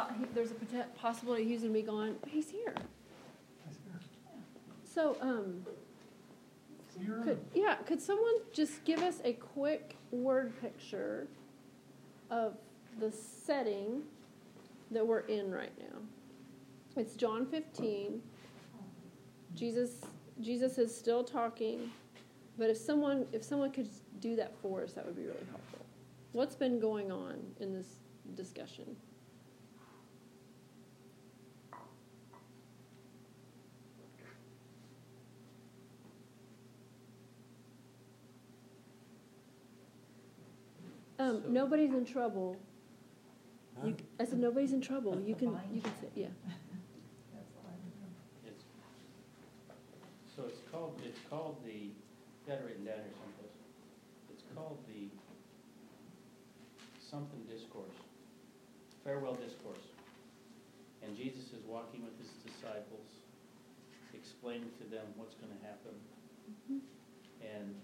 thought he, there's a possibility he's gonna be gone, but he's here. So, um, could, yeah, could someone just give us a quick word picture of the setting that we're in right now? It's John 15. Jesus, Jesus is still talking, but if someone, if someone could do that for us, that would be really helpful. What's been going on in this discussion? Um, So- nobody's in trouble. Huh? You, I said nobody's in trouble. You can, you can say, yeah. It's, so it's called, it's called the, got it written down here someplace. It's called the something discourse, farewell discourse. And Jesus is walking with his disciples, explaining to them what's gonna happen. And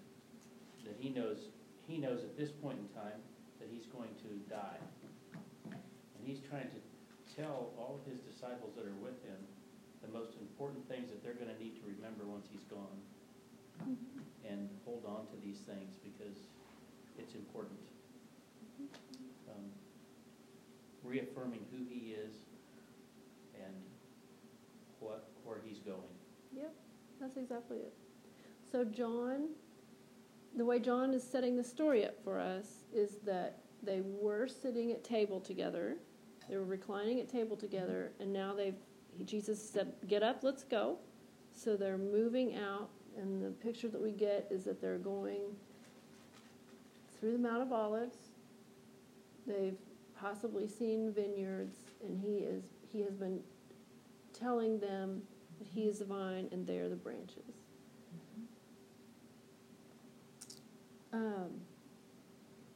that he knows, he knows at this point in time that he's going to die. And he's trying to tell all of his disciples that are with him the most important things that they're gonna need to remember once he's gone. And hold on to these things because it's important. Um, Reaffirming who he is and what, where he's going. Yep, that's exactly it. So John, the way John is setting the story up for us is that they were sitting at table together, they were reclining at table together, and now they've Jesus said, "Get up, let's go." So they're moving out, and the picture that we get is that they're going through the Mount of Olives. They've possibly seen vineyards, and he is he has been telling them that he is the vine and they are the branches. Um,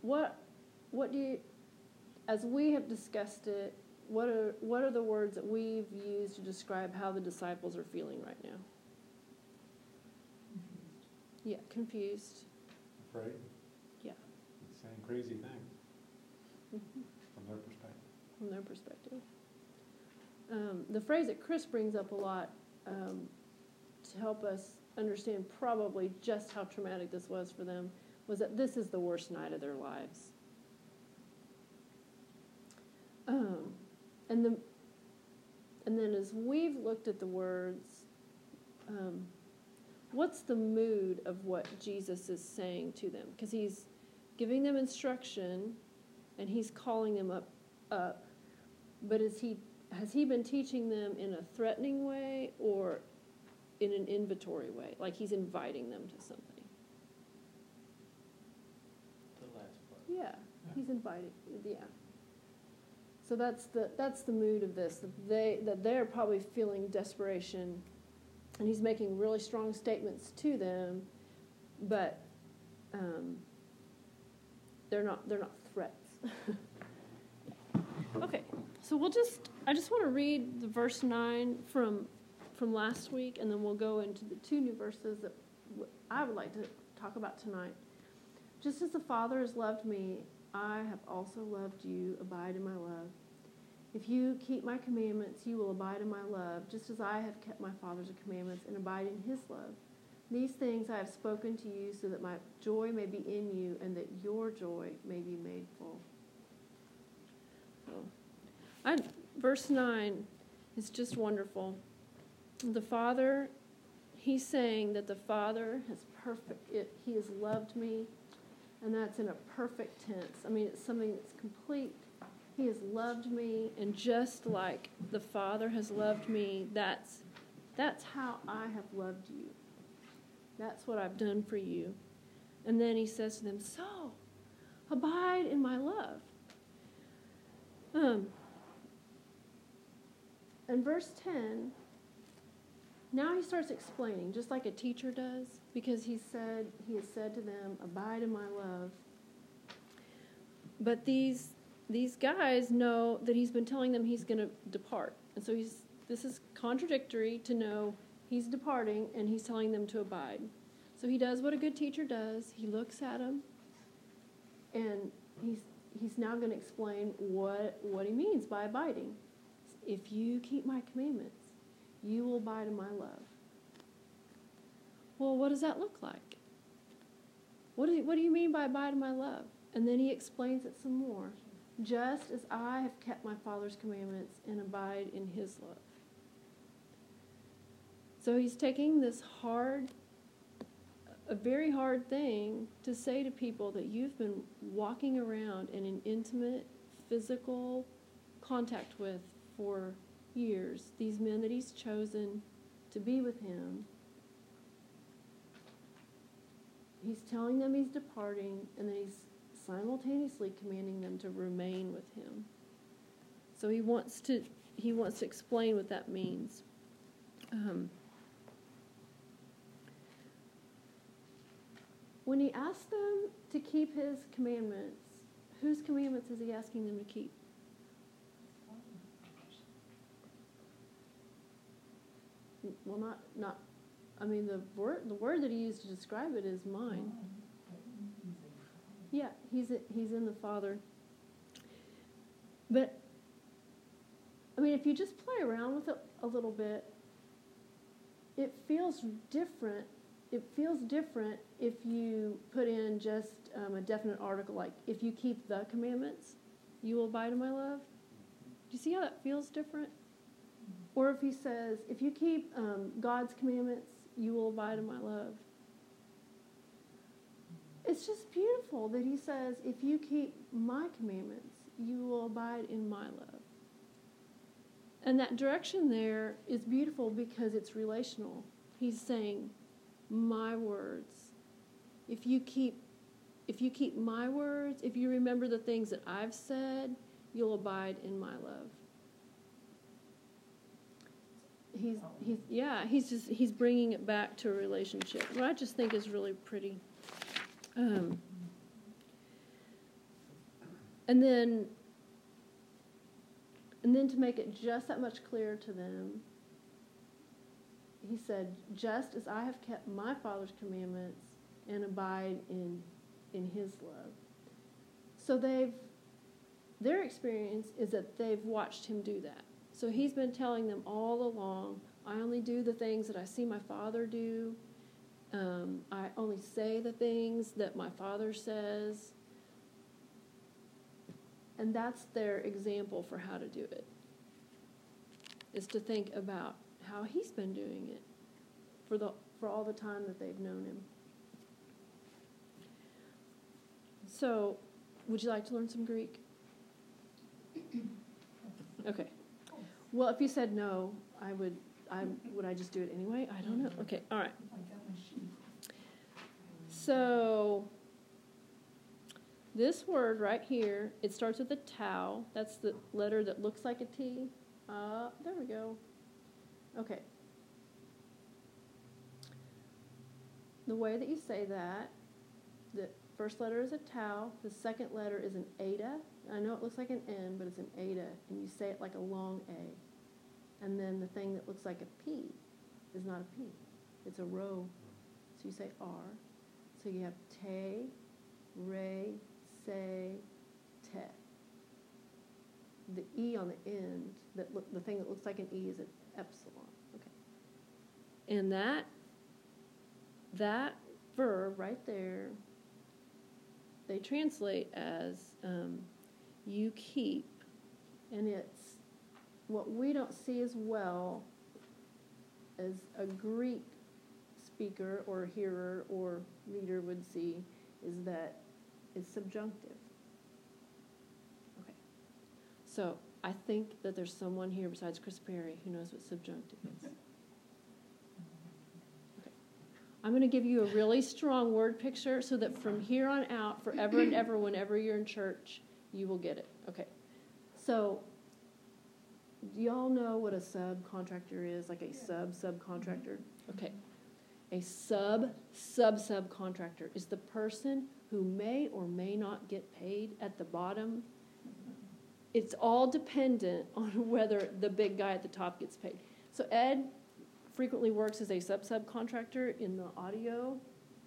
what what do you, as we have discussed it, what are what are the words that we've used to describe how the disciples are feeling right now? Yeah, confused. Afraid? Yeah. Saying crazy things Mhm. from their perspective. from their perspective. Um, the phrase that Chris brings up a lot um, to help us understand probably just how traumatic this was for them was that this is the worst night of their lives. Um, and the and then as we've looked at the words, um, what's the mood of what Jesus is saying to them? Because he's giving them instruction, and he's calling them up up. But is he has he been teaching them in a threatening way or in an inventory way? Like he's inviting them to something. The last part. Yeah, he's inviting. Yeah. So that's the that's the mood of this. That they that they're probably feeling desperation, and he's making really strong statements to them, but um, they're not they're not threats. okay, so we'll just I just want to read the verse nine from from last week, and then we'll go into the two new verses that I would like to talk about tonight. Just as the Father has loved me, I have also loved you. Abide in my love. If you keep my commandments, you will abide in my love, just as I have kept my Father's commandments and abide in his love. These things I have spoken to you so that my joy may be in you and that your joy may be made full. I, verse 9 is just wonderful. The Father, he's saying that the Father has perfect, it, he has loved me, and that's in a perfect tense. I mean, it's something that's complete. He has loved me, and just like the Father has loved me, that's that's how I have loved you. That's what I've done for you. And then he says to them, So, abide in my love. Um, in verse 10, now he starts explaining, just like a teacher does, because he said he has said to them, "Abide in my love." But these these guys know that he's been telling them he's going to depart, and so he's this is contradictory to know he's departing and he's telling them to abide. So he does what a good teacher does. He looks at them, and he's he's now going to explain what what he means by abiding. If you keep my commandments, you will abide in my love. Well, what does that look like? What do you, what do you mean by abide in my love? And then he explains it some more. Just as I have kept my Father's commandments and abide in his love. So he's taking this hard, a very hard thing to say to people that you've been walking around in an intimate, physical contact with for years. These men that he's chosen to be with him. He's telling them he's departing, and then he's simultaneously commanding them to remain with him. So he wants to he wants to explain what that means. Um, when he asks them to keep his commandments, whose commandments is he asking them to keep? Well, not not. I mean, the word the word that he used to describe it is mine. Yeah, he's he's in the Father. But I mean, if you just play around with it a little bit, it feels different. It feels different if you put in just um, a definite article like, "If you keep the commandments, you will abide in my love." Do you see how that feels different? Or if he says, "If you keep um, God's commandments, you will abide in my love." it's just beautiful that he says, if you keep my commandments, you will abide in my love. And that direction there is beautiful because it's relational. He's saying, my words. If you keep if you keep my words, if you remember the things that I've said, you'll abide in my love. He's he's yeah, he's just he's bringing it back to a relationship. What I just think is really pretty. Um, and then, and then to make it just that much clearer to them, he said, "Just as I have kept my Father's commandments and abide in in His love." So they've their experience is that they've watched Him do that. So He's been telling them all along, "I only do the things that I see my Father do." Um, I only say the things that my father says. And that's their example for how to do it. Is to think about how he's been doing it for the for all the time that they've known him. So, would you like to learn some Greek? Okay. Well, if you said no, I would I would I just do it anyway? I don't know. Okay. All right. So this word right here, it starts with a tau. That's the letter that looks like a T. Uh, there we go. Okay. The way that you say that, the first letter is a tau, the second letter is an eta. I know it looks like an N, but it's an eta, and you say it like a long A. And then the thing that looks like a P is not a P, it's a rho. So you say R. So you have te, re, se, te. The E on the end, that look, the thing that looks like an E is an epsilon. Okay. And that that verb right there, they translate as um, you keep, and it's what we don't see as well as a Greek speaker or hearer or reader would see is that it's subjunctive. Okay. So I think that there's someone here besides Chris Perry who knows what subjunctive is. Okay. I'm going to give you a really strong word picture so that from here on out, forever and ever, whenever you're in church, you will get it. Okay. So do y'all know what a subcontractor is? Like a sub subcontractor? Mm-hmm. Okay. A sub sub subcontractor is the person who may or may not get paid at the bottom. Mm-hmm. It's all dependent on whether the big guy at the top gets paid. So Ed frequently works as a sub subcontractor in the audio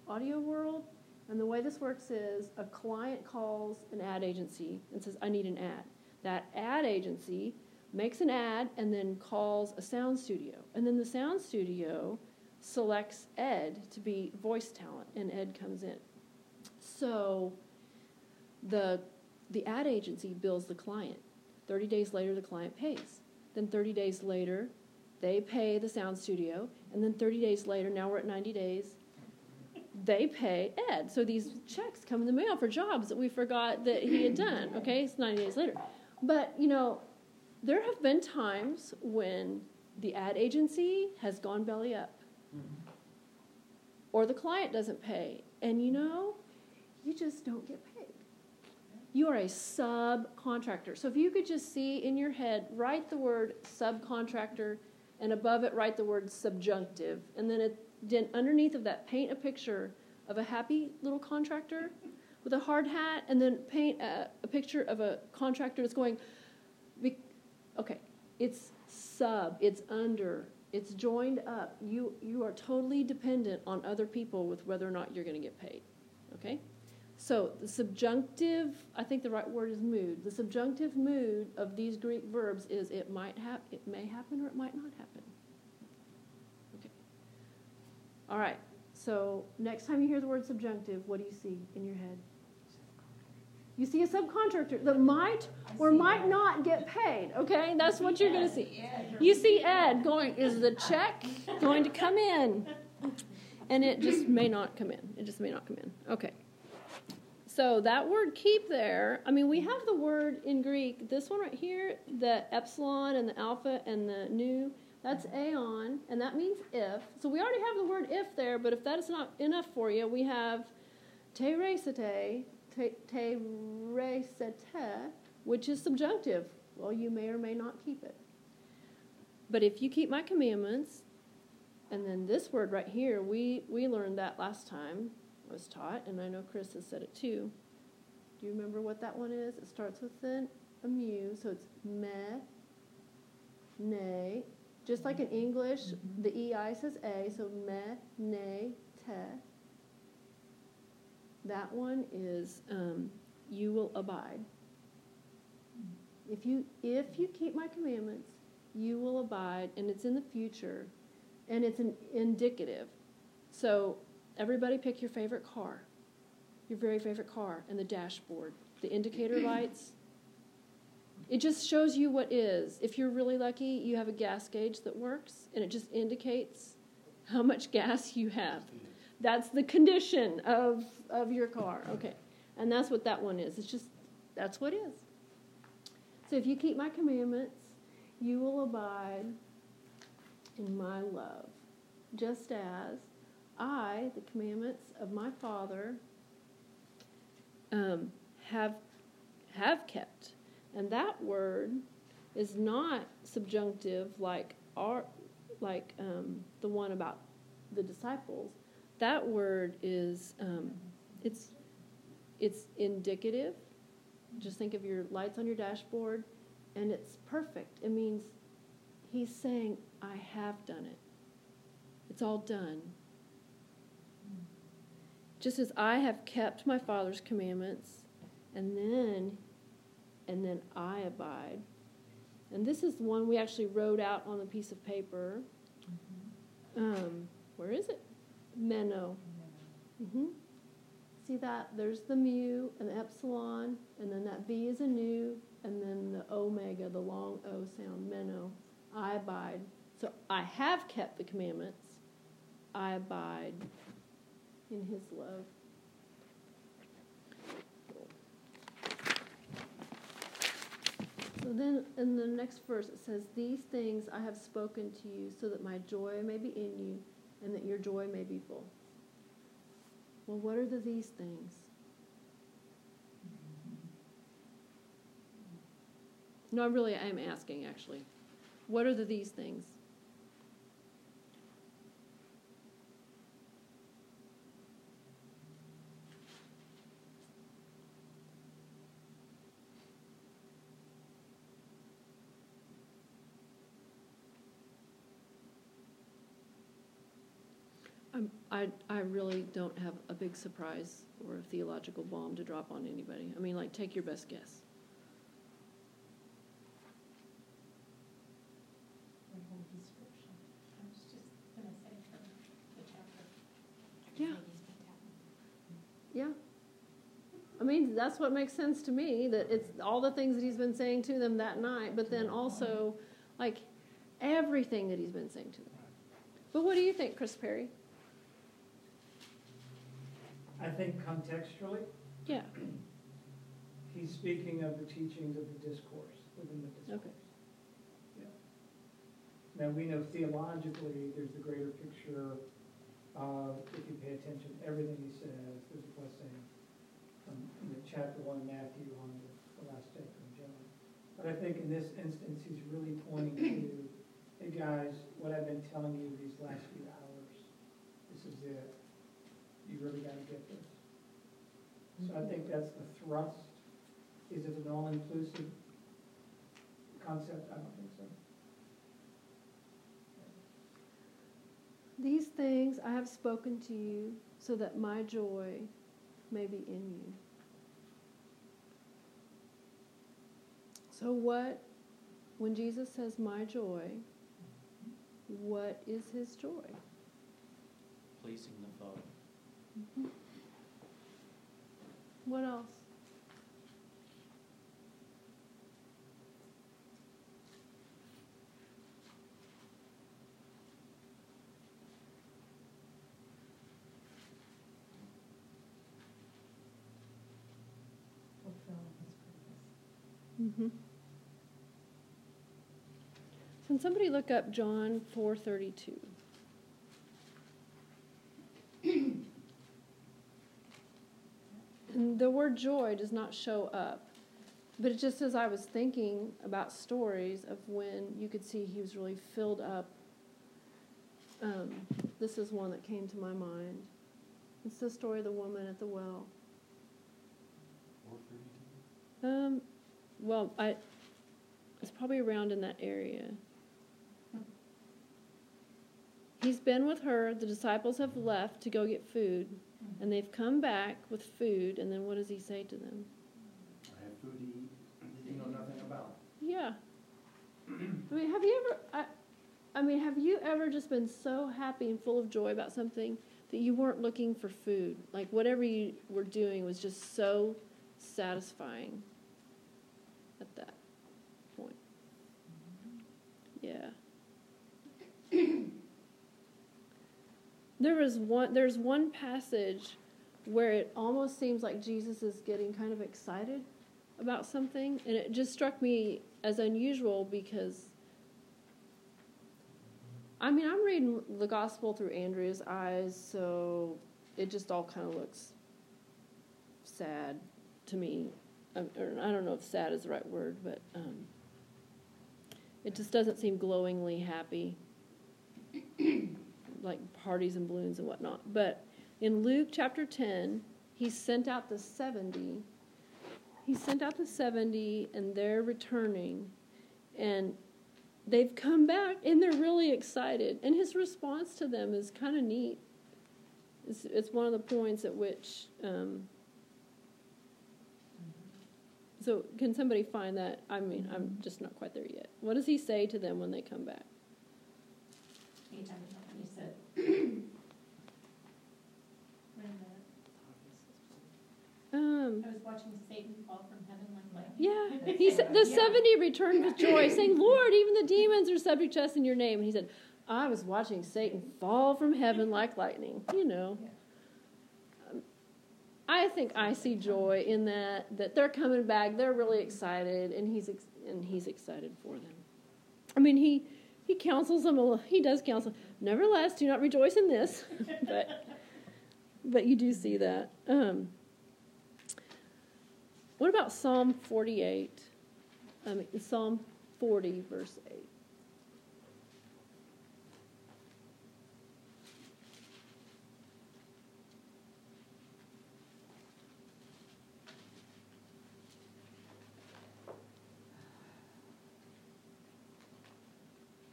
audio world. And the way this works is a client calls an ad agency and says, I need an ad. That ad agency makes an ad, and then calls a sound studio. And then the sound studio selects Ed to be voice talent, and Ed comes in. So the, the ad agency bills the client. 30 days later, the client pays. Then 30 days later, they pay the sound studio. And then 30 days later, now we're at 90 days, they pay Ed. So these checks come in the mail for jobs that we forgot that he had done. Okay, it's 90 days later. But, you know, there have been times when the ad agency has gone belly up mm-hmm. or the client doesn't pay. And you know, you just don't get paid. You are a subcontractor. So if you could just see in your head, write the word subcontractor and above it write the word subjunctive. And then, it, then underneath of that, paint a picture of a happy little contractor with a hard hat and then paint a, a picture of a contractor that's going, okay, it's sub, it's under, it's joined up. You, you are totally dependent on other people with whether or not you're going to get paid. Okay? So the subjunctive, I think the right word is mood. The subjunctive mood of these Greek verbs is it might hap- it may happen or it might not happen. All right. So next time you hear the word subjunctive, what do you see in your head? You see a subcontractor that might or might not get paid. Okay, that's what you're going to see. You see Ed going, is the check going to come in? And it just may not come in. It just may not come in. Okay. So that word keep there, I mean, we have the word in Greek, this one right here, the epsilon and the alpha and the nu, that's aeon, and that means if. So we already have the word if there, but if that is not enough for you, we have te resete, te, te resete, which is subjunctive. Well, you may or may not keep it. But if you keep my commandments, and then this word right here, we, we learned that last time I was taught, and I know Chris has said it too. Do you remember what that one is? It starts with an, a mu, so it's me, ne. Just like in English, the EI says A, so me, ne, te. That one is um, you will abide. If you if you keep my commandments, you will abide, and it's in the future, and it's an indicative. So everybody pick your favorite car, your very favorite car, and the dashboard, the indicator lights. It just shows you what is. If you're really lucky, you have a gas gauge that works, and it just indicates how much gas you have. That's the condition of, of your car. Okay. And that's what that one is. It's just, that's what is. So if you keep my commandments, you will abide in my love, just as I, the commandments of my Father, um, have have kept. And that word is not subjunctive like our, like um, the one about the disciples. That word is um, it's it's indicative. Just think of your lights on your dashboard, and it's perfect. It means he's saying, "I have done it. It's all done." Just as I have kept my Father's commandments, and then and then I abide. And this is the one we actually wrote out on a piece of paper. Um, where is it? Meno. Mm-hmm. See that? There's the mu and the epsilon, and then that V is a nu, and then the omega, the long O sound, meno. I abide. So I have kept the commandments. I abide in his love. So then in the next verse it says, These things I have spoken to you so that my joy may be in you and that your joy may be full. Well, what are the these things? No, I'm really, I am asking actually. What are the these things? I'm, I, I really don't have a big surprise or a theological bomb to drop on anybody. I mean, like, take your best guess. description. I was just gonna say for the chapter. Yeah. Maybe split that one. Yeah. I mean, that's what makes sense to me, that it's all the things that he's been saying to them that night, but then also, like, everything that he's been saying to them. But what do you think, Chris Perry? I think contextually, Yeah. he's speaking of the teachings of the discourse, within the discourse. Okay. Yeah. Now, we know theologically, there's the greater picture of, if you pay attention to everything he says, there's a blessing from you know, chapter one Matthew on to the last chapter in John. But I think in this instance, he's really pointing to, hey, guys, what I've been telling you these last few hours, this is it. You really gotta get this. So I mhm. think that's the thrust. Is it an all-inclusive concept? I don't think so. These things I have spoken to you so that my joy may be in you. So, what, when Jesus says my joy, what is his joy? Pleasing the Father. What else? Mm-hmm. Can somebody look up John four thirty two? The word joy does not show up, but it just as I was thinking about stories of when you could see he was really filled up. Um, this is one that came to my mind. It's the story of the woman at the well. Um, well, I, it's probably around in that area. He's been with her. The disciples have left to go get food, and they've come back with food. And then what does he say to them? I have food to eat that you know nothing about. Yeah. I mean, have you ever? I, I mean, have you ever just been so happy and full of joy about something that you weren't looking for food? Like whatever you were doing was just so satisfying at that point. Yeah. there was one. There's one passage where it almost seems like Jesus is getting kind of excited about something, and it just struck me as unusual because I mean, I'm reading the gospel through Andrea's eyes, so it just all kind of looks sad to me. Um, I don't know if sad is the right word, but um, it just doesn't seem glowingly happy, like parties and balloons and whatnot. But in Luke chapter 10, he sent out the 70 he sent out the 70 and they're returning. And they've come back and they're really excited. And his response to them is kind of neat. It's, it's one of the points at which um, so can somebody find that? I mean i'm just not quite there yet. What does he say to them when they come back um, I was watching Satan fall from heaven like lightning. yeah he said the Yeah. 70 returned with joy saying lord even the demons are subject to us in your name and he said i was watching satan fall from heaven like lightning you know Um, I think I see joy in that that they're coming back. They're really excited, and he's ex- and he's excited for them. I mean, he he counsels them. He does counsel. Nevertheless, do not rejoice in this, but but you do see that. Um, what about Psalm forty-eight? I mean, Psalm forty, verse eight.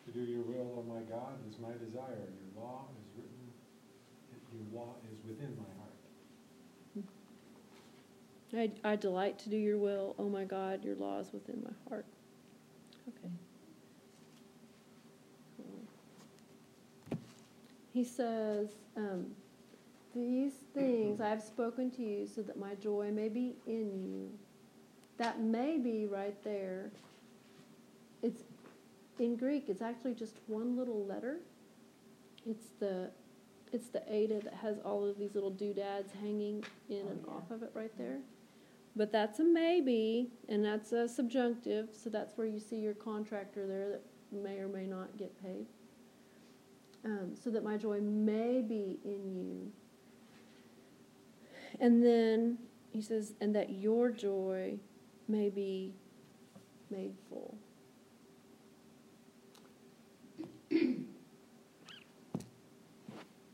To do your will, O my God, is my desire. Your law is written, your law is within my heart. I, I delight to do your will, oh my God, your law is within my heart. Okay. he says, um, These things I have spoken to you so that my joy may be in you. That may be right there. It's in Greek, it's actually just one little letter. It's the it's the eta that has all of these little doodads hanging in and off of it right there. But that's a maybe, and that's a subjunctive, so that's where you see your contractor there that may or may not get paid. Um, so that my joy may be in you. And then he says, and that your joy may be made full.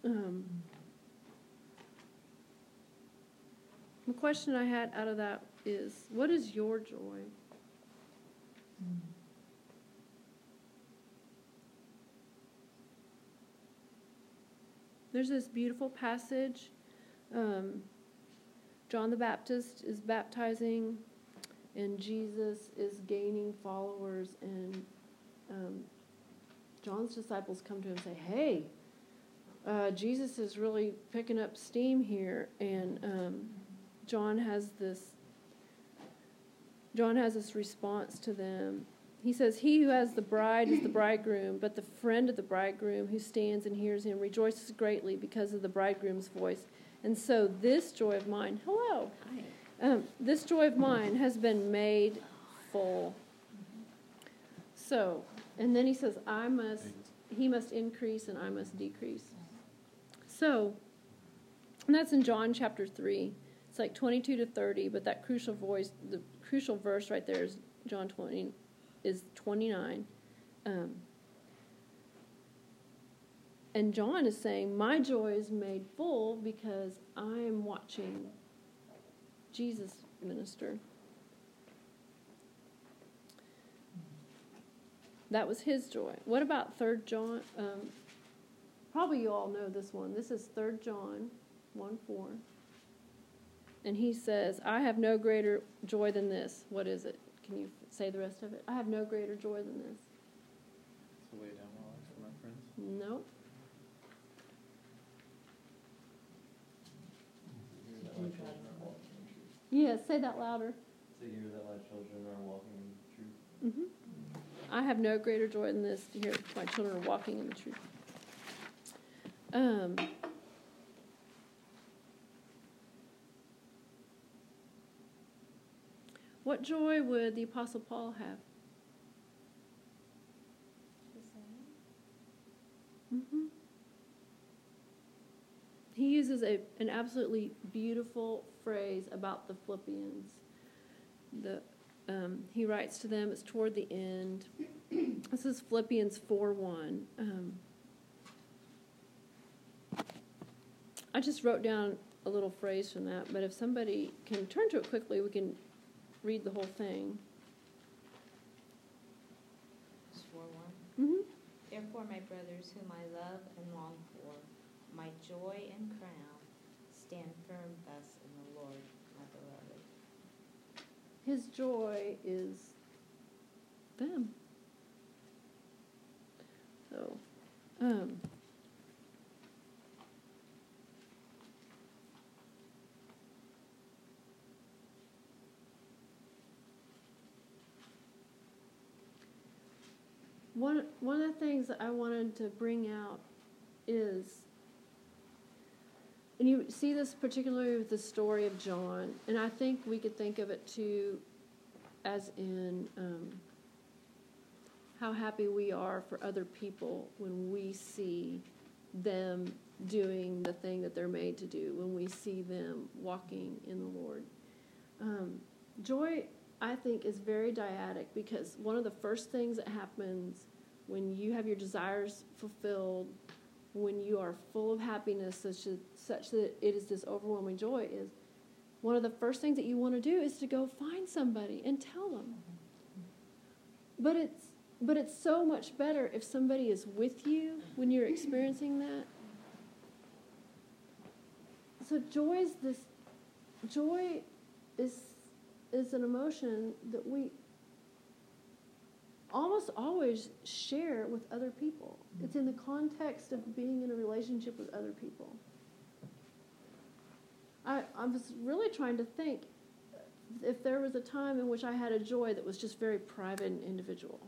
Um, the question I had out of that is, what is your joy? There's this beautiful passage. Um, John the Baptist is baptizing, and Jesus is gaining followers, and um, John's disciples come to him and say, Hey, uh, Jesus is really picking up steam here, and um, John has this. John has this response to them. He says, He who has the bride is the bridegroom, but the friend of the bridegroom who stands and hears him rejoices greatly because of the bridegroom's voice. And so this joy of mine, hello, um, this joy of mine has been made full. So, and then he says, I must, he must increase and I must decrease. So, and that's in John chapter 3. It's like 22 to 30, but that crucial voice, the crucial verse right there is John 20, is 29. Um, and John is saying, My joy is made full because I'm watching Jesus minister. That was his joy. What about Third John? Um, probably you all know this one. This is Third John 1 4. And he says, I have no greater joy than this. What is it? Can you say the rest of it? I have no greater joy than this. It's the way down my life for my friends. Nope. To hear that my children are walking in truth. Yes, say that louder. To hear that my children are walking in truth. hmm I have no greater joy than this to hear my children are walking in the truth. Um, what joy would the Apostle Paul have? The same. hmm He uses a, an absolutely beautiful phrase about the Philippians. The, um, he writes to them, it's toward the end. This is Philippians 4 1. Um, I just wrote down a little phrase from that, but if somebody can turn to it quickly, we can read the whole thing. Verse four one. hmm Therefore, my brothers, whom I love and long for, my joy and crown, stand firm thus in the Lord, my beloved. His joy is them. So, um, one one of the things that I wanted to bring out is, and you see this particularly with the story of John, and I think we could think of it too as in um, how happy we are for other people when we see them doing the thing that they're made to do, when we see them walking in the Lord. Um, joy, I think, is very dyadic because one of the first things that happens when you have your desires fulfilled, when you are full of happiness such such that it is this overwhelming joy, is one of the first things that you want to do is to go find somebody and tell them. But it's but it's so much better if somebody is with you when you're experiencing that. So joy is this joy is is an emotion that we almost always share with other people. Mm-hmm. It's in the context of being in a relationship with other people. I, I was really trying to think if there was a time in which I had a joy that was just very private and individual.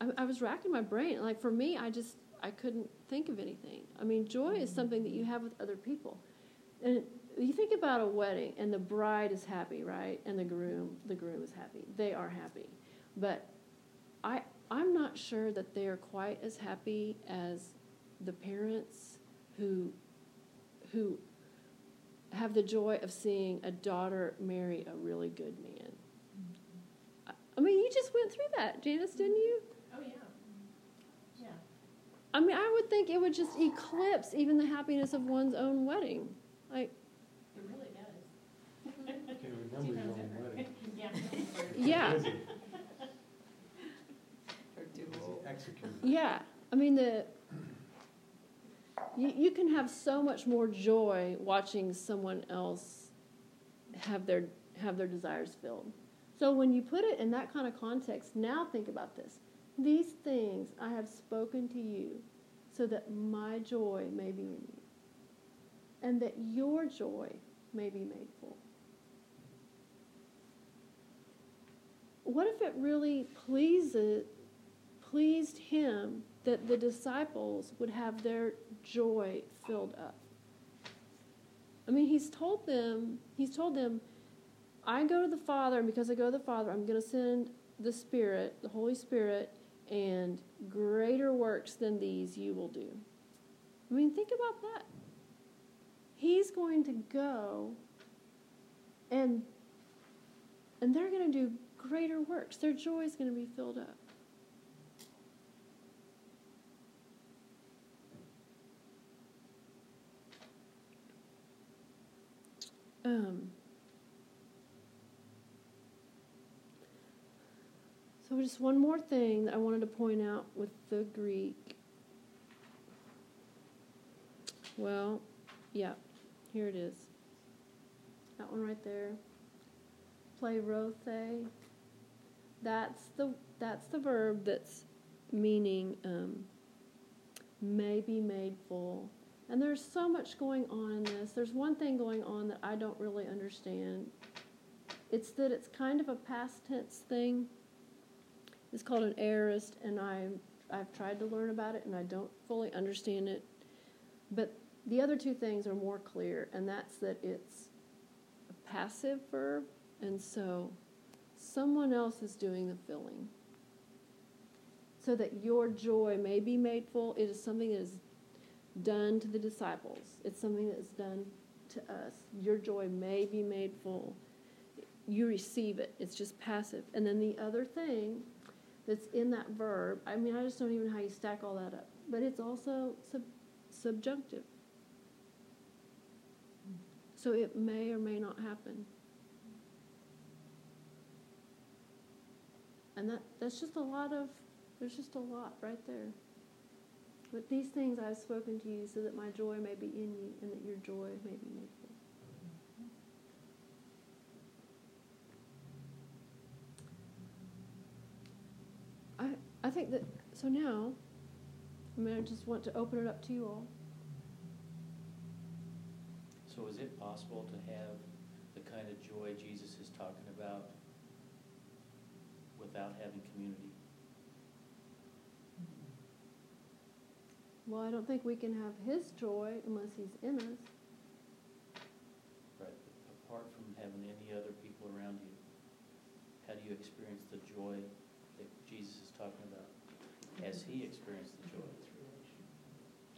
I, I was racking my brain. Like for me, I just I couldn't think of anything. I mean, joy is mm-hmm. something that you have with other people, and you think about a wedding, and the bride is happy, right? And the groom, the groom is happy. They are happy, but I I'm not sure that they are quite as happy as the parents who who have the joy of seeing a daughter marry a really good man. Mm-hmm. I- I mean, you just went through that, Janice, didn't you? Yeah. Yeah. I mean, I would think it would just eclipse even the happiness of one's own wedding. Like, It really does. Can remember your own wedding. Yeah. yeah, Busy, Or busy dual. executing. yeah. I mean, the you, you can have so much more joy watching someone else have their have their desires filled. So when you put it in that kind of context, now think about this. These things I have spoken to you so that my joy may be in you and that your joy may be made full. What if it really pleases pleased him that the disciples would have their joy filled up? I mean, he's told them, he's told them, I go to the Father, and because I go to the Father, I'm going to send the Spirit, the Holy Spirit, and greater works than these you will do. I mean, think about that. He's going to go and and they're going to do greater works. Their joy is going to be filled up. Um, so just one more thing that I wanted to point out with the Greek. Well, yeah, here it is. That one right there. Plerothe. That's the that's the verb that's meaning um, may be made full. And there's so much going on in this. There's one thing going on that I don't really understand. It's that it's kind of a past tense thing. It's called an aorist, and I I've tried to learn about it, and I don't fully understand it. But the other two things are more clear, and that's that it's a passive verb, and so someone else is doing the filling. So that your joy may be made full. It is something that is done to the disciples. It's something that is done to us. Your joy may be made full. You receive it. It's just passive. And then the other thing that's in that verb, I mean, I just don't even know how you stack all that up, but it's also sub- subjunctive. So it may or may not happen. And that, that's just a lot of, there's just a lot right there. But these things I have spoken to you so that my joy may be in you and that your joy may be made full. I, think that, so now, I mean, I just want to open it up to you all. So is it possible to have the kind of joy Jesus is talking about without having community? Well, I don't think we can have his joy unless he's in us. Right, but apart from having any other people around you, how do you experience the joy that Jesus is talking about? As he experienced the joy?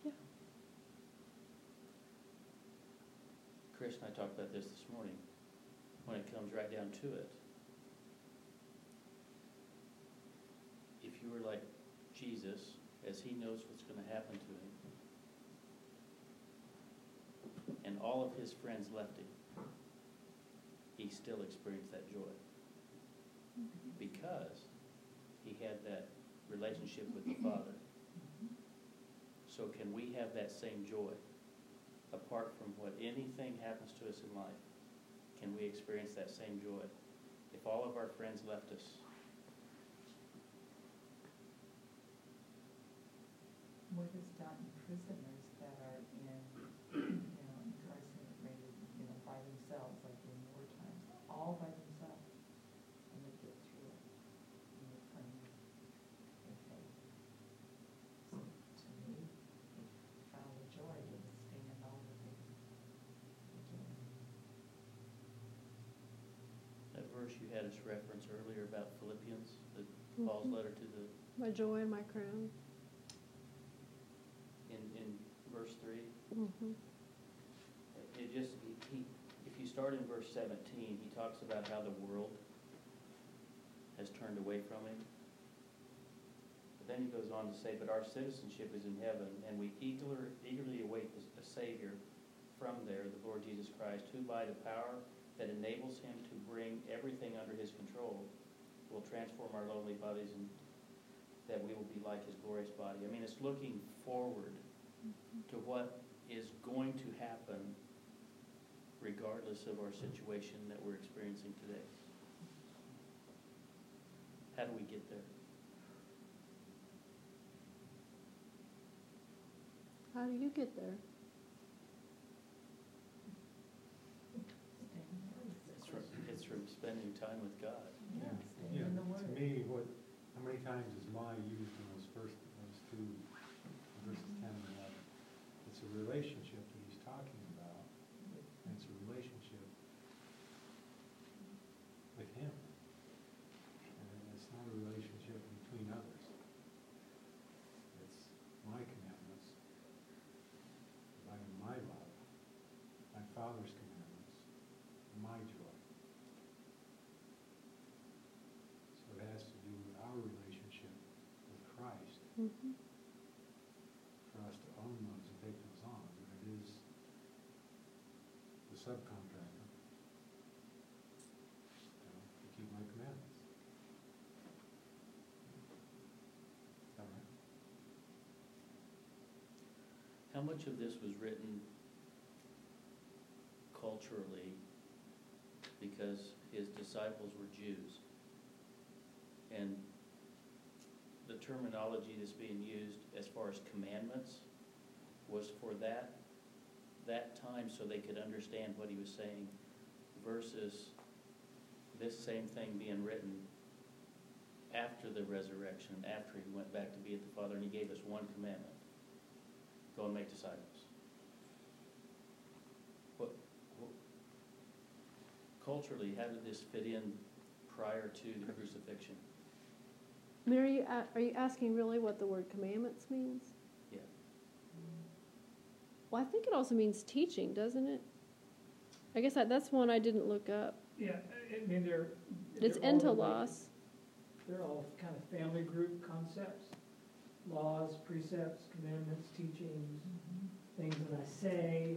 Yeah. Chris and I talked about this this morning. When it comes right down to it, if you were like Jesus, as he knows what's going to happen to him, and all of his friends left him, he still experienced that joy mm-hmm. because he had that relationship with the Father. So can we have that same joy apart from what anything happens to us in life? can we experience that same joy? If all of our friends left us, What is done prisoners that are in, you know, incarcerated, you know, by themselves, like in war times, all by themselves, and they get through it, and they're praying their faith. So to me, they found the joy to withstand all that they, they do. that verse you had us reference earlier about Philippians, the Paul's Mhm. letter to the, My joy and my crown. in, in verse three, Mhm. it just, he, he, if you start in verse seventeen, he talks about how the world has turned away from him. But then he goes on to say, but our citizenship is in heaven, and we eagerly, eagerly await the the Savior from there, the Lord Jesus Christ, who by the power that enables him to bring everything under his control, will transform our lowly bodies and that we will be like his glorious body. I mean, it's looking forward to mm-hmm. what is going to happen regardless of our situation that we're experiencing today. How do we get there? How do you get there? Stay in the Word. It's from, it's from spending time with God. Yeah, stay Yeah, in the to Word. me, what, how many times is my used in those first, those two, verses ten and eleven? It's a relationship that he's talking about, and it's a relationship with him. And it's not a relationship between others. It's my commandments, by my love, my Father's commandments, my joy. So it has to do with our relationship with Christ, Mhm. for us to own those and take those on, but it is the subcontractor. You know, to keep my commandments. Is that right? How much of this was written culturally because his disciples were Jews? And the terminology that's being used as far as commandments was for that, that time so they could understand what he was saying versus this same thing being written after the resurrection, after he went back to be with the Father, and he gave us one commandment. Go and make disciples. What, what- culturally, how did this fit in prior to the crucifixion? Mary, are you a- are you asking really what the word commandments means? Yeah. Well, I think it also means teaching, doesn't it? I guess that, that's one I didn't look up. Yeah, I mean, they're. It's they're all related. entelos. They're all kind of family group concepts, laws, precepts, commandments, teachings, mm-hmm. things that I say.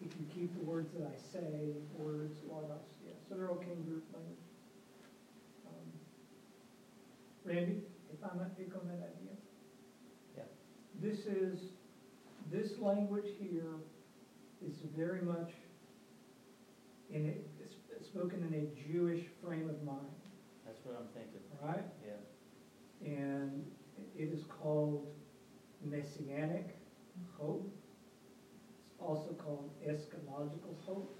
If you keep the words that I say, words, laws, yeah, so they're all king group language. Um, Randy, if I might pick on that idea? Yeah. This is, this language here is very much in a, it's spoken in a Jewish frame of mind, That's what I'm thinking, right? yeah. And it is called messianic hope. Also called eschatological hope.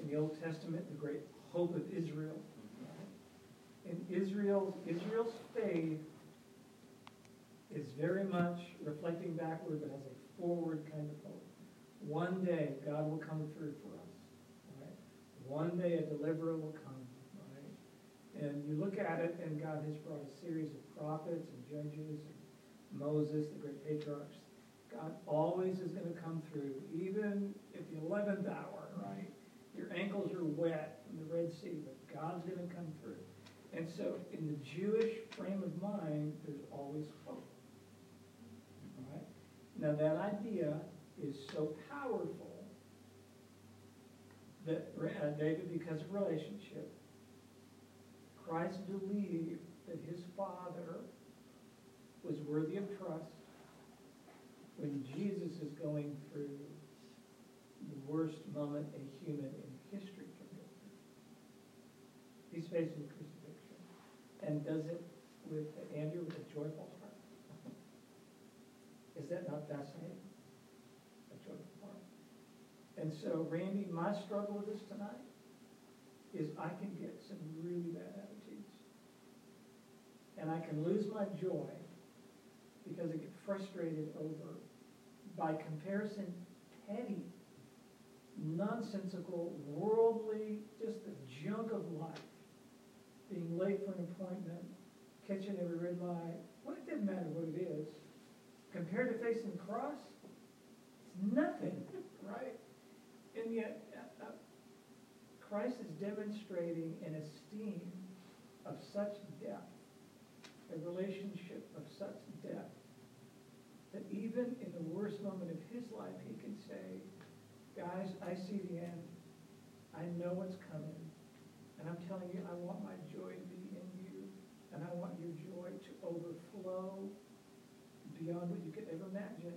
In the Old Testament, the great hope of Israel. And Israel's, Israel's faith is very much reflecting backward, but has a forward kind of hope. One day, God will come through for us, right? One day, a deliverer will come, right? And you look at it, and God has brought a series of prophets and judges, and Moses, the great patriarchs. God always is gonna come through, even at the eleventh hour, right? Your ankles are wet in the Red Sea, but God's gonna come through. And so, in the Jewish frame of mind, there's always hope. Right? Now, that idea is so powerful that uh, David, because of relationship, Christ believed that his father was worthy of trust when Jesus is going through the worst moment a human in history can go through. He's facing crucifixion and does it with, Andrea, with a joyful heart. Is that not fascinating? A joyful heart. And so Randy, my struggle with this tonight is I can get some really bad attitudes. And I can lose my joy because I get frustrated over, by comparison, petty, nonsensical, worldly, just the junk of life. Being late for an appointment, catching every red light, well, it doesn't matter what it is. Compared to facing the cross, it's nothing, right? And yet, uh, uh, Christ is demonstrating an esteem of such depth, a relationship of such depth, that even in the worst moment of his life, he can say, guys, I see the end. I know what's coming. And I'm telling you, I want my joy to be in you. And I want your joy to overflow beyond what you could ever imagine.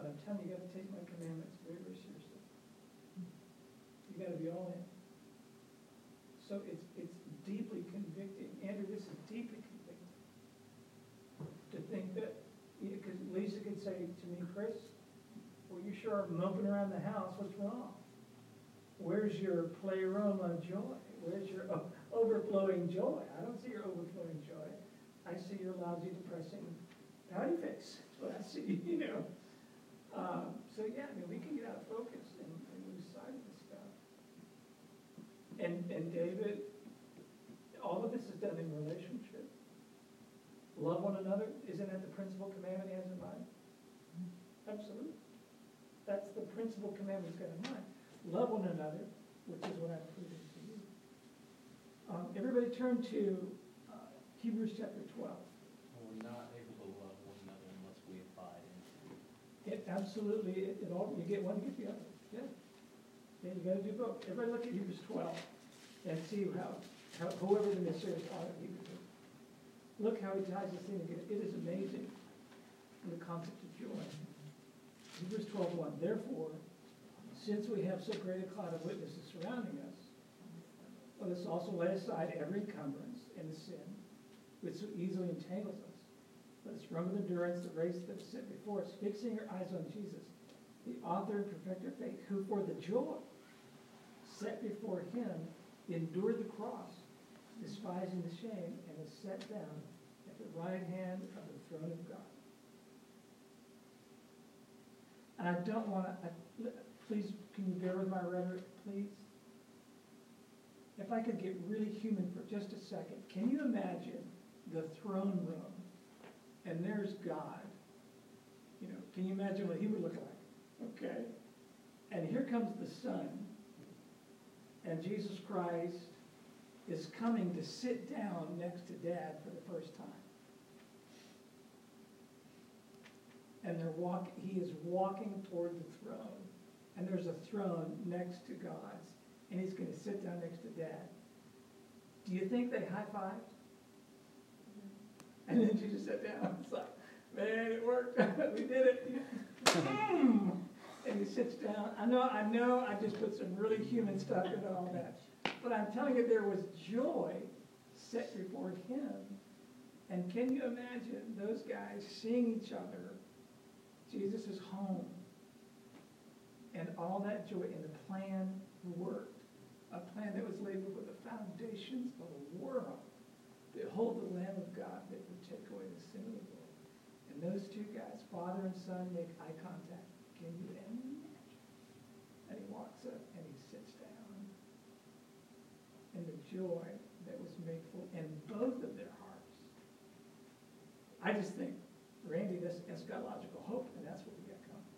But I'm telling you, you gotta take my commandments very, very seriously. You gotta be all in. So it's, it's deeply convicting. Andrea, this is deeply convicting. To think that, because Lisa could say to me, Chris, moping around the house, what's wrong? Where's your playroom of joy? Where's your overflowing joy? I don't see your overflowing joy. I see your lousy, depressing pouty face. That's what I see, you know? Um, so yeah, I mean, we can get out of focus and, and lose sight of this stuff. And, and David, all of this is done in relationship. Love one another, isn't that the principal commandment he has in mind? Absolutely. That's the principal commandment he's got in mind. Love one another, which is what I've put to you. Um, everybody turn to uh, Hebrews chapter twelve. We're not able to love one another unless we abide in. It absolutely, it, it all, you get one, you get the other, yeah. Yeah, you gotta do both. Everybody look at Hebrews twelve and see how, how, whoever the necessary are of Hebrews. Look how he ties this thing together. It is amazing, in the concept of joy. Hebrews twelve one, therefore, since we have so great a cloud of witnesses surrounding us, let us also lay aside every encumbrance and the sin which so easily entangles us. Let us run with endurance the race that is set before us, fixing our eyes on Jesus, the author and perfecter of faith, who for the joy set before him endured the cross, despising the shame, and is set down at the right hand of the throne of God. And I don't want to, please, can you bear with my rhetoric, please? If I could get really human for just a second, can you imagine the throne room and there's God? You know, can you imagine what he would look like? Okay. And here comes the Son, and Jesus Christ is coming to sit down next to Dad for the first time. And they're walk, he is walking toward the throne, and there's a throne next to God's, and he's going to sit down next to Dad. Do you think they high fived? And then Jesus sat down. It's like, man, it worked. we did it. And he sits down. I know, I know, I just put some really human stuff into all that. But I'm telling you, there was joy set before him. And can you imagine those guys seeing each other? Jesus is home. And all that joy in the plan worked. A plan that was laid before the foundations of the world. Behold the Lamb of God that would take away the sin of the world. And those two guys, father and son, make eye contact. Can you imagine? And he walks up and he sits down. And the joy that was made full in both of their hearts. I just think, Randy, that's eschatological hope, and that's what we got coming.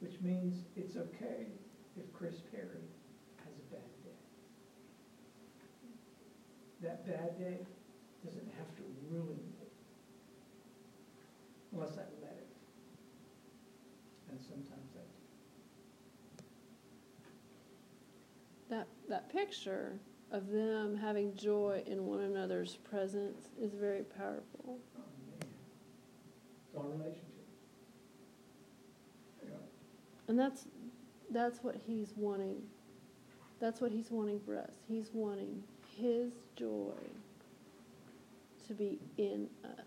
Which means it's okay if Chris Perry has a bad day. That bad day doesn't have to ruin me unless I let it. And sometimes I do. That, that picture of them having joy in one another's presence is very powerful. Oh, man. It's all relationship. And that's, that's what he's wanting. That's what he's wanting for us. He's wanting His joy to be in us.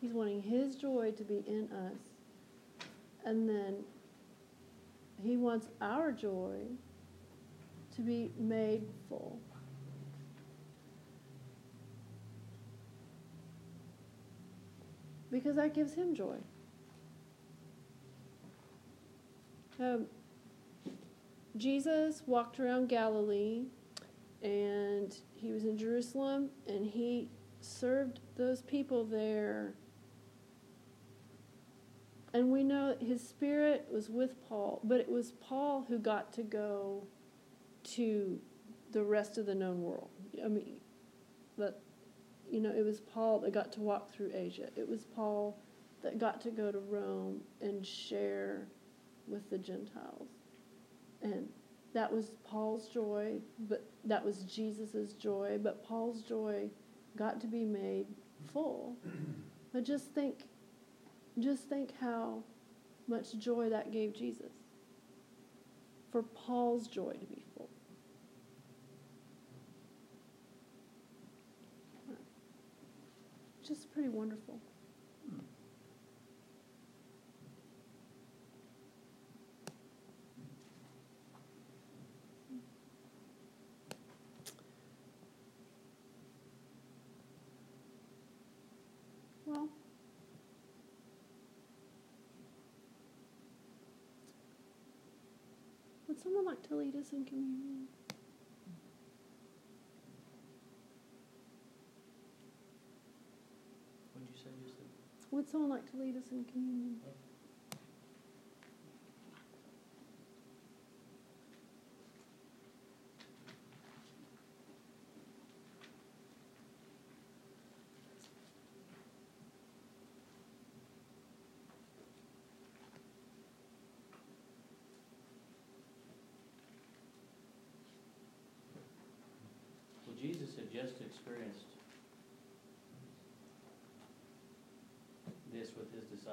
He's wanting His joy to be in us. And then He wants our joy to be made full. Because that gives Him joy. Um, Jesus walked around Galilee and he was in Jerusalem and he served those people there. And we know his spirit was with Paul, but it was Paul who got to go to the rest of the known world. I mean, but you know, it was Paul that got to walk through Asia. It was Paul that got to go to Rome and share with the Gentiles. And that was Paul's joy, but that was Jesus' joy, but Paul's joy got to be made full. But just think just think how much joy that gave Jesus. For Paul's joy to be full. Just pretty wonderful. Well, would someone like to lead us in communion? What'd you say, just Would someone like to lead us in communion?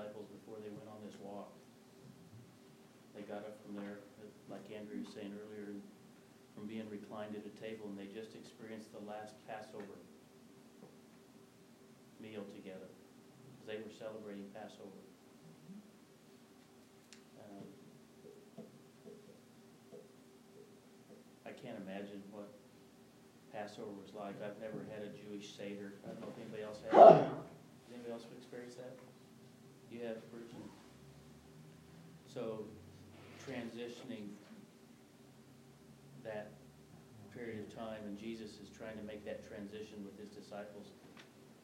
Disciples before they went on this walk. They got up from there, like Andrea was saying earlier, from being reclined at a table, and they just experienced the last Passover meal together, they were celebrating Passover. Um, I can't imagine what Passover was like. I've never had a Jewish Seder. I don't know if anybody else has. Has anybody else experienced that? You have, Bruce? So transitioning that period of time, and Jesus is trying to make that transition with his disciples,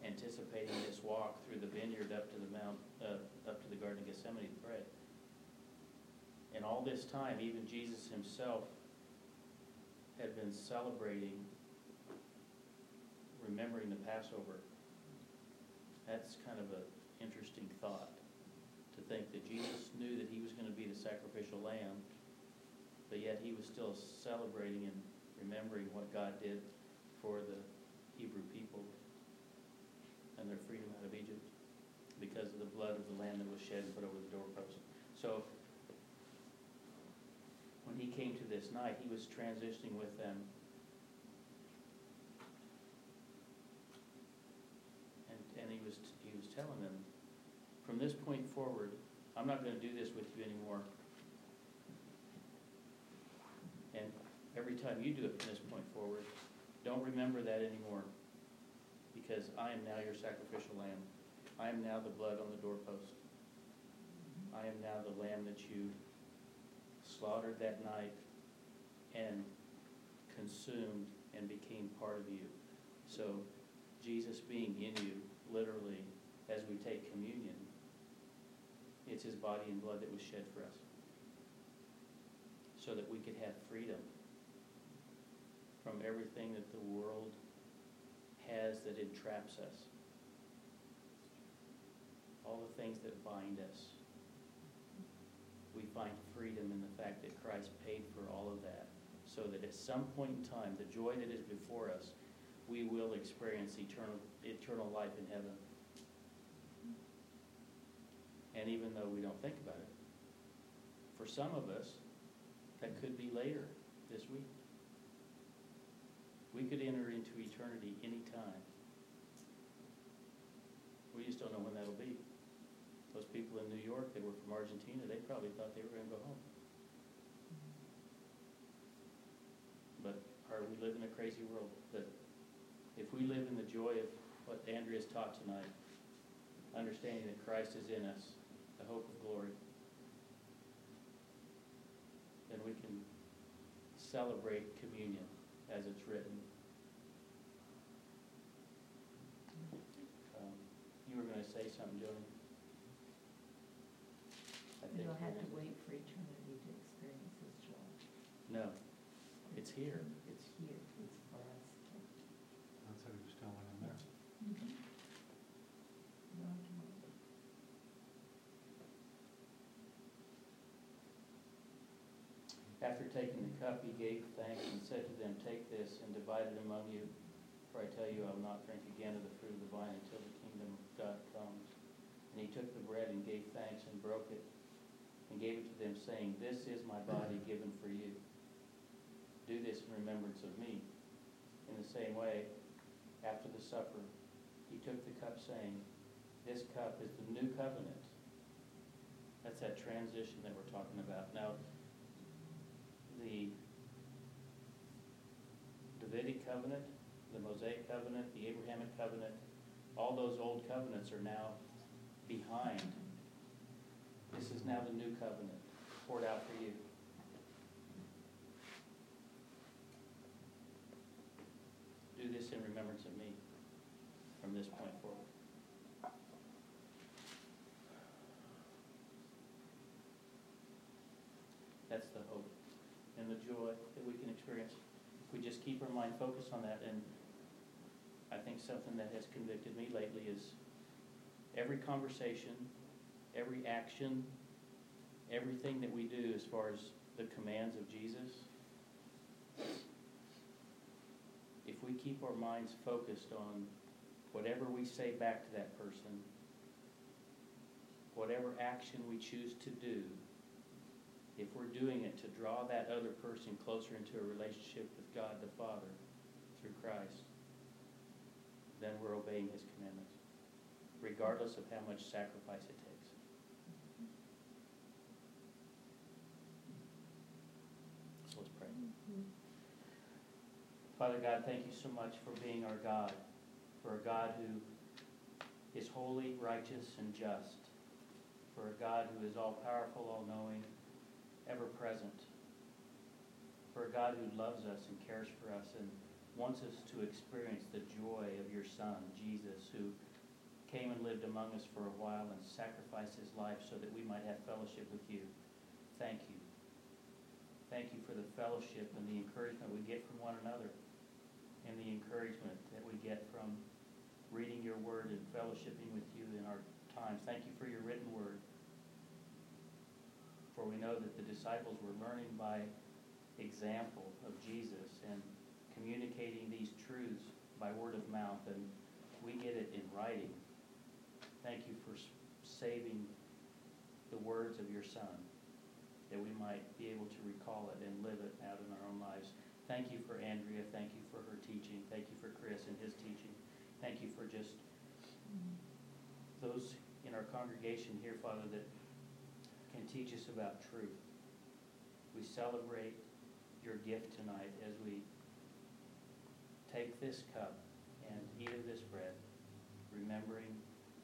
anticipating this walk through the vineyard up to the mount, uh, up to the Garden of Gethsemane to pray. And all this time, even Jesus himself had been celebrating remembering the Passover. That's kind of an interesting thought, think that Jesus knew that he was going to be the sacrificial lamb, but yet he was still celebrating and remembering what God did for the Hebrew people and their freedom out of Egypt because of the blood of the lamb that was shed and put over the doorpost. So when he came to this night, he was transitioning with them And, and he was, he was telling them, from this point forward, I'm not gonna do this with you anymore. And every time you do it from this point forward, don't remember that anymore. Because I am now your sacrificial lamb. I am now the blood on the doorpost. I am now the lamb that you slaughtered that night and consumed and became part of you. So Jesus being in you, literally, as we take communion, it's his body and blood that was shed for us. So that we could have freedom from everything that the world has that entraps us. All the things that bind us. We find freedom in the fact that Christ paid for all of that. So that at some point in time, the joy that is before us, we will experience eternal, eternal life in heaven. And even though we don't think about it, for some of us, that could be later this week. We could enter into eternity anytime. We just don't know when that'll be. Those people in New York that were from Argentina, they probably thought they were gonna go home. But are we living in a crazy world that if we live in the joy of what Andrea's taught tonight, understanding that Christ is in us, the hope of glory, then we can celebrate communion as it's written. Um, You were gonna say something, Joni? I You think don't have you're to gonna- wait for eternity to experience this joy. No, it's here. It's here, it's for us. That's what he was telling him there. No, tomorrow. After taking the cup, he gave thanks and said to them, Take this and divide it among you, for I tell you, I will not drink again of the fruit of the vine until the kingdom of God comes. And he took the bread and gave thanks and broke it, and gave it to them, saying, This is my body given for you. Do this in remembrance of me. In the same way, after the supper, he took the cup, saying, This cup is the new covenant. That's that transition that we're talking about. Now, Davidic covenant, the Mosaic covenant, the Abrahamic covenant, all those old covenants are now behind. This is now the new covenant poured out for you. Do this in remembrance of me from this point forward. That's the hope and the joy that we can experience. If we mind focused on that, and I think something that has convicted me lately is every conversation, every action, everything that we do as far as the commands of Jesus, if we keep our minds focused on whatever we say back to that person, whatever action we choose to do, if we're doing it to draw that other person closer into a relationship with God the Father through Christ, then we're obeying His commandments, regardless of how much sacrifice it takes. So let's pray. Father God, thank you so much for being our God, for a God who is holy, righteous, and just, for a God who is all-powerful, all-knowing, ever-present, for a God who loves us and cares for us and wants us to experience the joy of your Son, Jesus, who came and lived among us for a while and sacrificed his life so that we might have fellowship with you. Thank you. Thank you for the fellowship and the encouragement we get from one another and the encouragement that we get from reading your word and fellowshipping with you in our times. Thank you for your written word. For we know that the disciples were learning by example of Jesus and communicating these truths by word of mouth, and we get it in writing. Thank you for saving the words of your Son, that we might be able to recall it and live it out in our own lives. Thank you for Andrea, thank you for her teaching, thank you for Chris and his teaching. Thank you for just those in our congregation here, Father, that teach us about truth. We celebrate your gift tonight as we take this cup and eat of this bread, remembering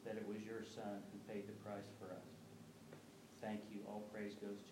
that it was your Son who paid the price for us. Thank you. All praise goes to